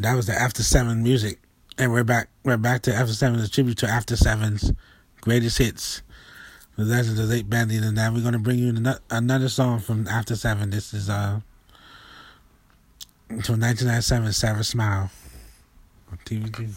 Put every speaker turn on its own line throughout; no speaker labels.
That was the After Seven music, and we're back. We're back to After Seven, a tribute to After Seven's greatest hits. The Legend of Late Bandit, and now we're gonna bring you another song from After Seven. This is uh from 1997, Sara Smile on TVG.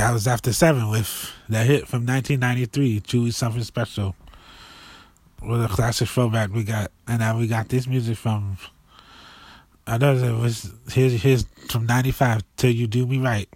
That was after seven with that hit from 1993, Chewy Something Special. With a classic throwback we got, and now we got this music from. I know it was here's here's from '95 till you do me right.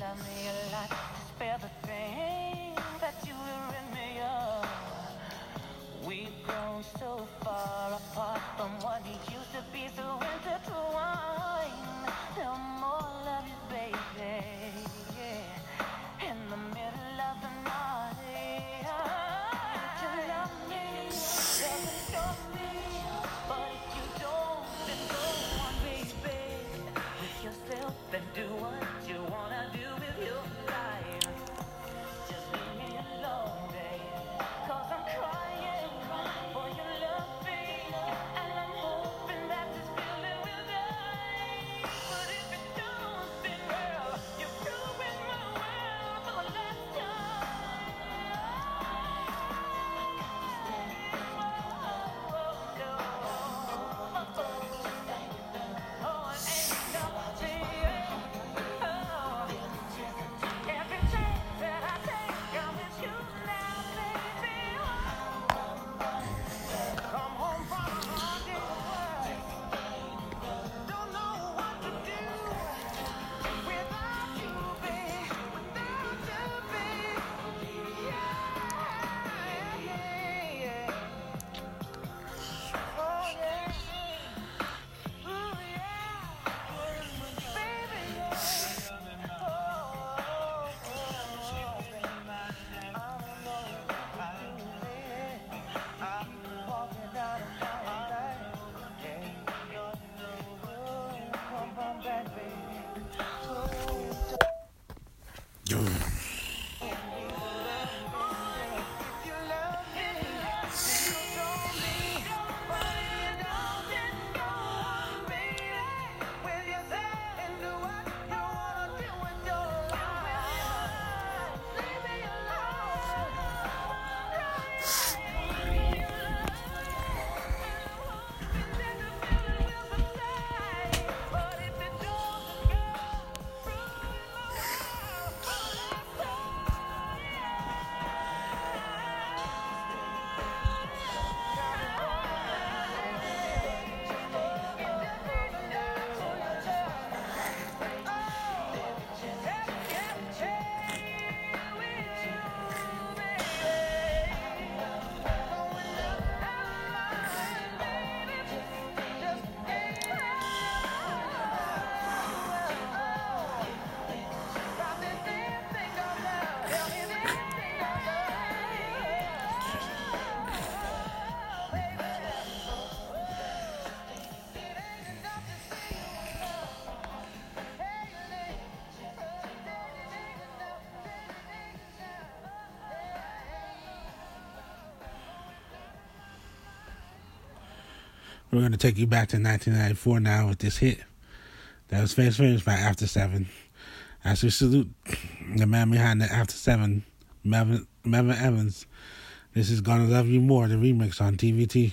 love me
a lot. We're
going to take you back to 1994 now with this hit. That was Face Finish by After Seven. As we salute the man behind the After Seven, Melvin, Melvin Edmonds, this is Gonna Love You More, the remix on TVT.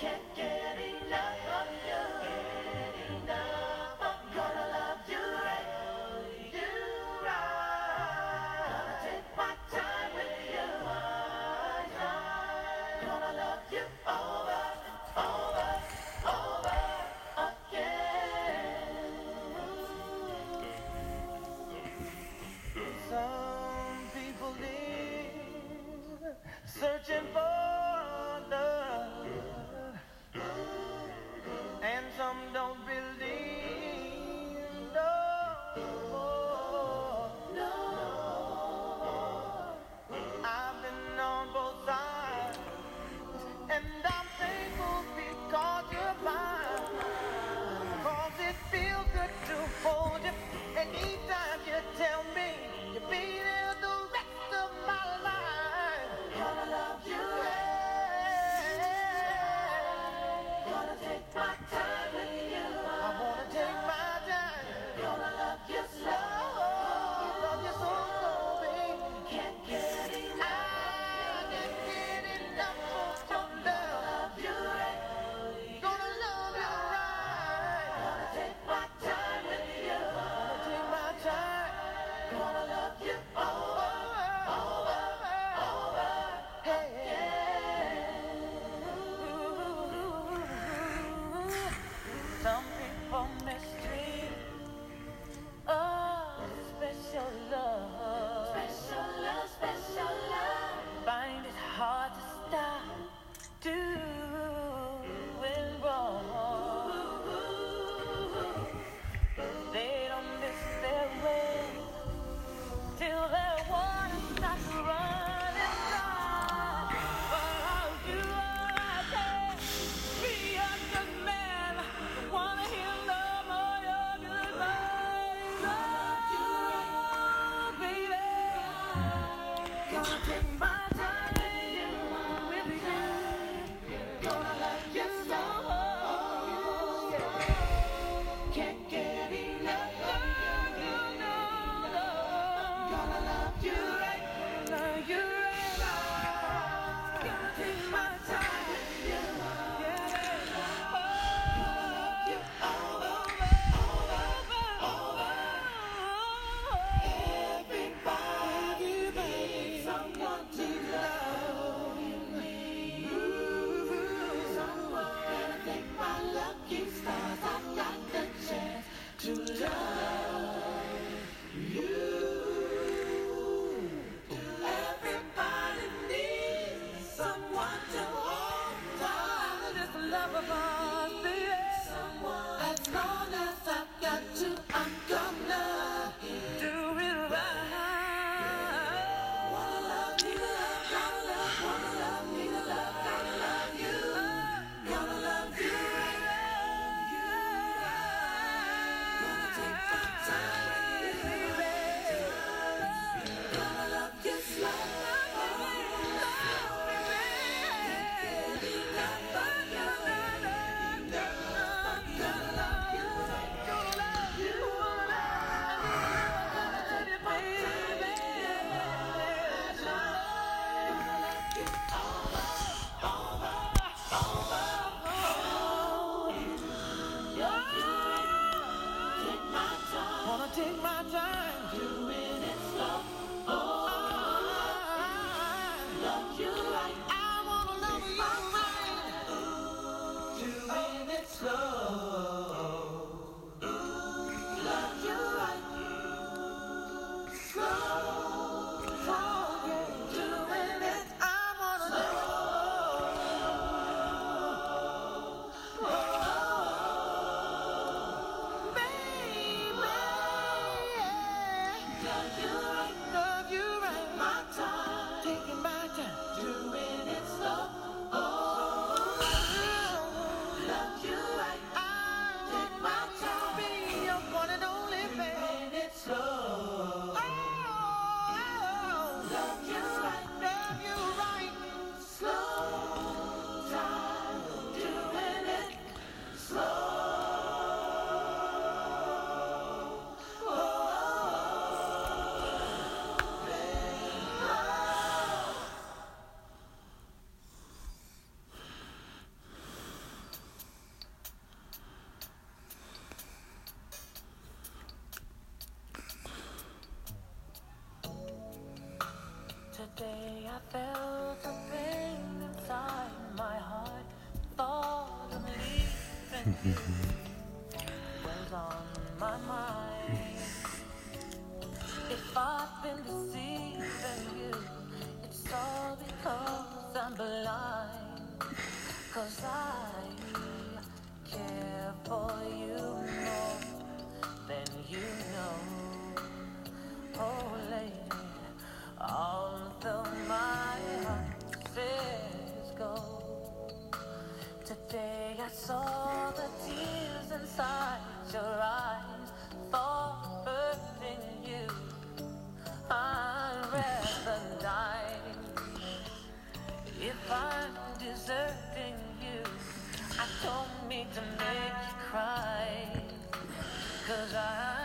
can't get Cause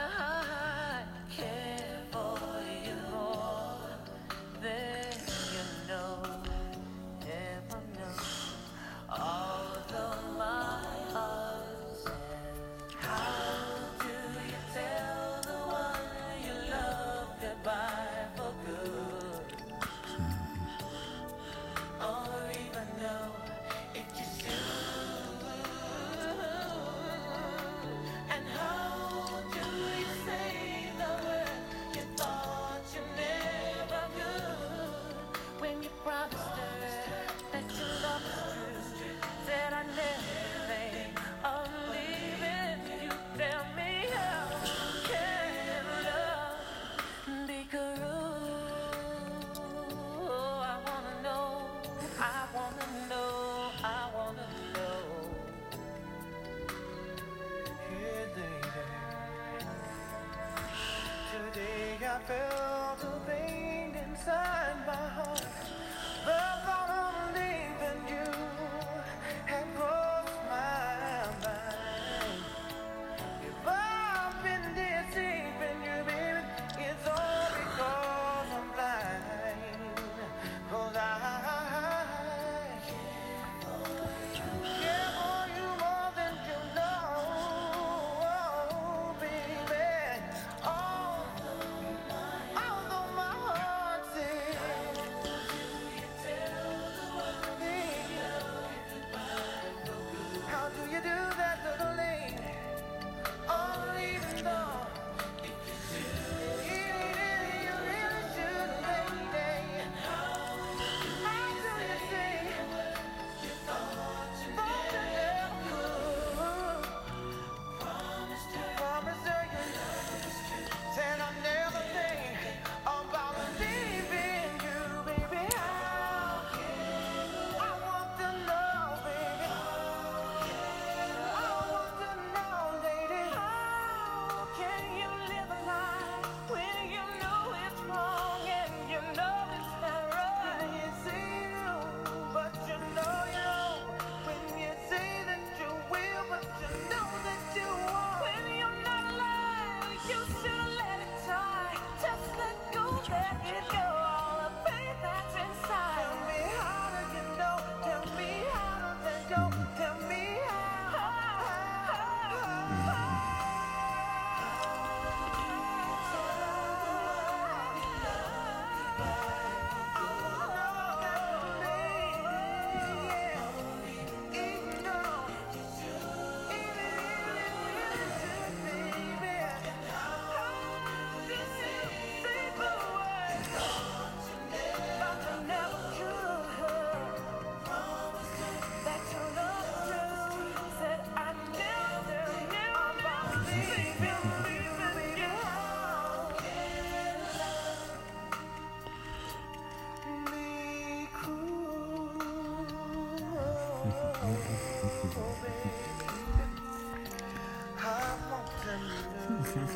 is yours.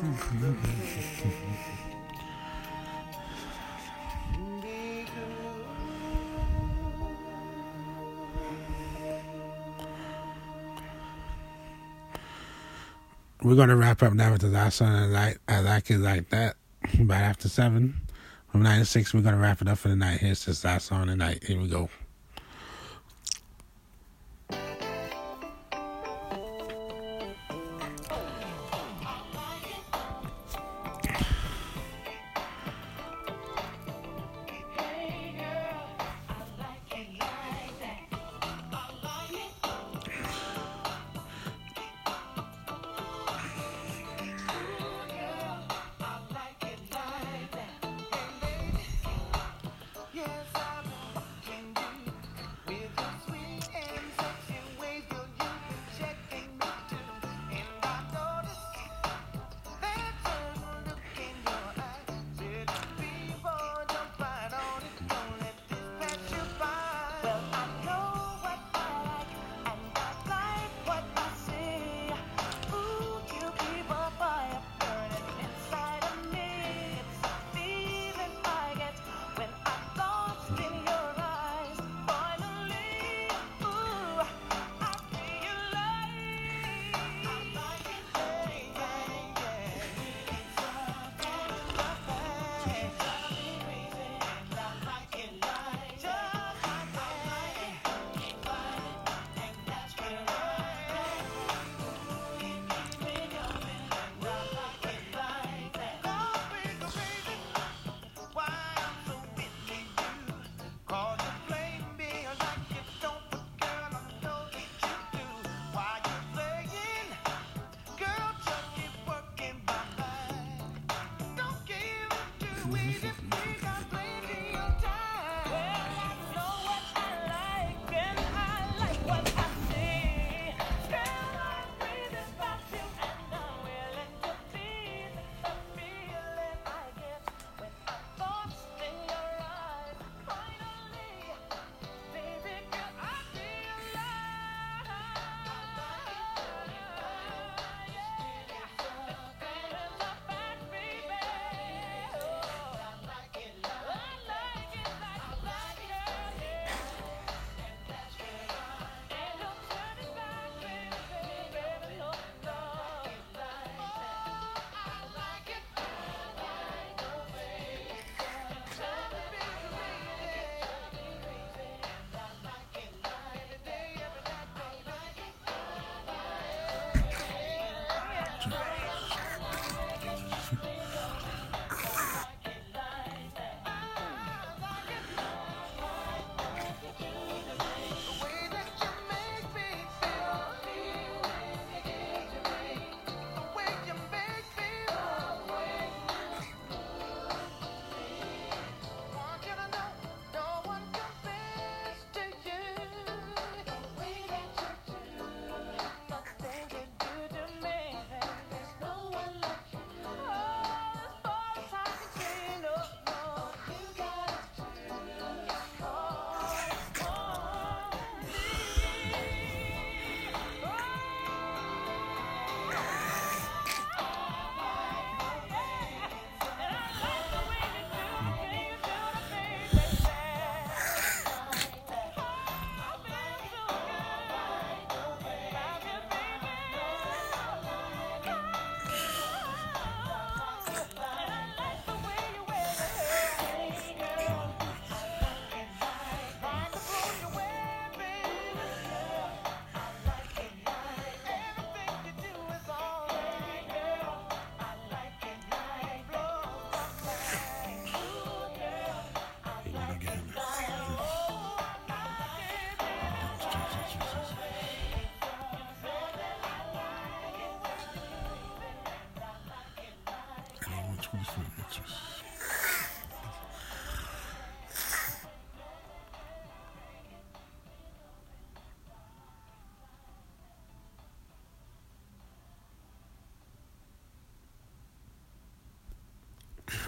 We're going to
wrap up now with the last song. of the night. I like it like that. About after seven, from nine to six, we're going to wrap it up for the night. Here's this last song night, Here we go.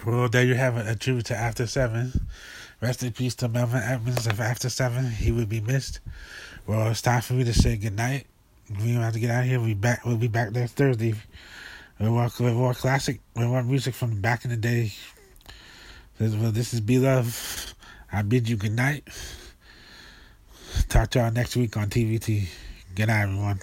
Well,
there you have it. A tribute to After Seven. Rest in peace to Melvin Edmonds of After Seven. He would be missed. Well, it's time for me to say goodnight. We have to get out of here. We back. We'll be back next Thursday. With more, with more classic, with more music from back in the day. This, well, this is Be Love. I bid you good night. Talk to y'all next week on TVT. Good night, everyone.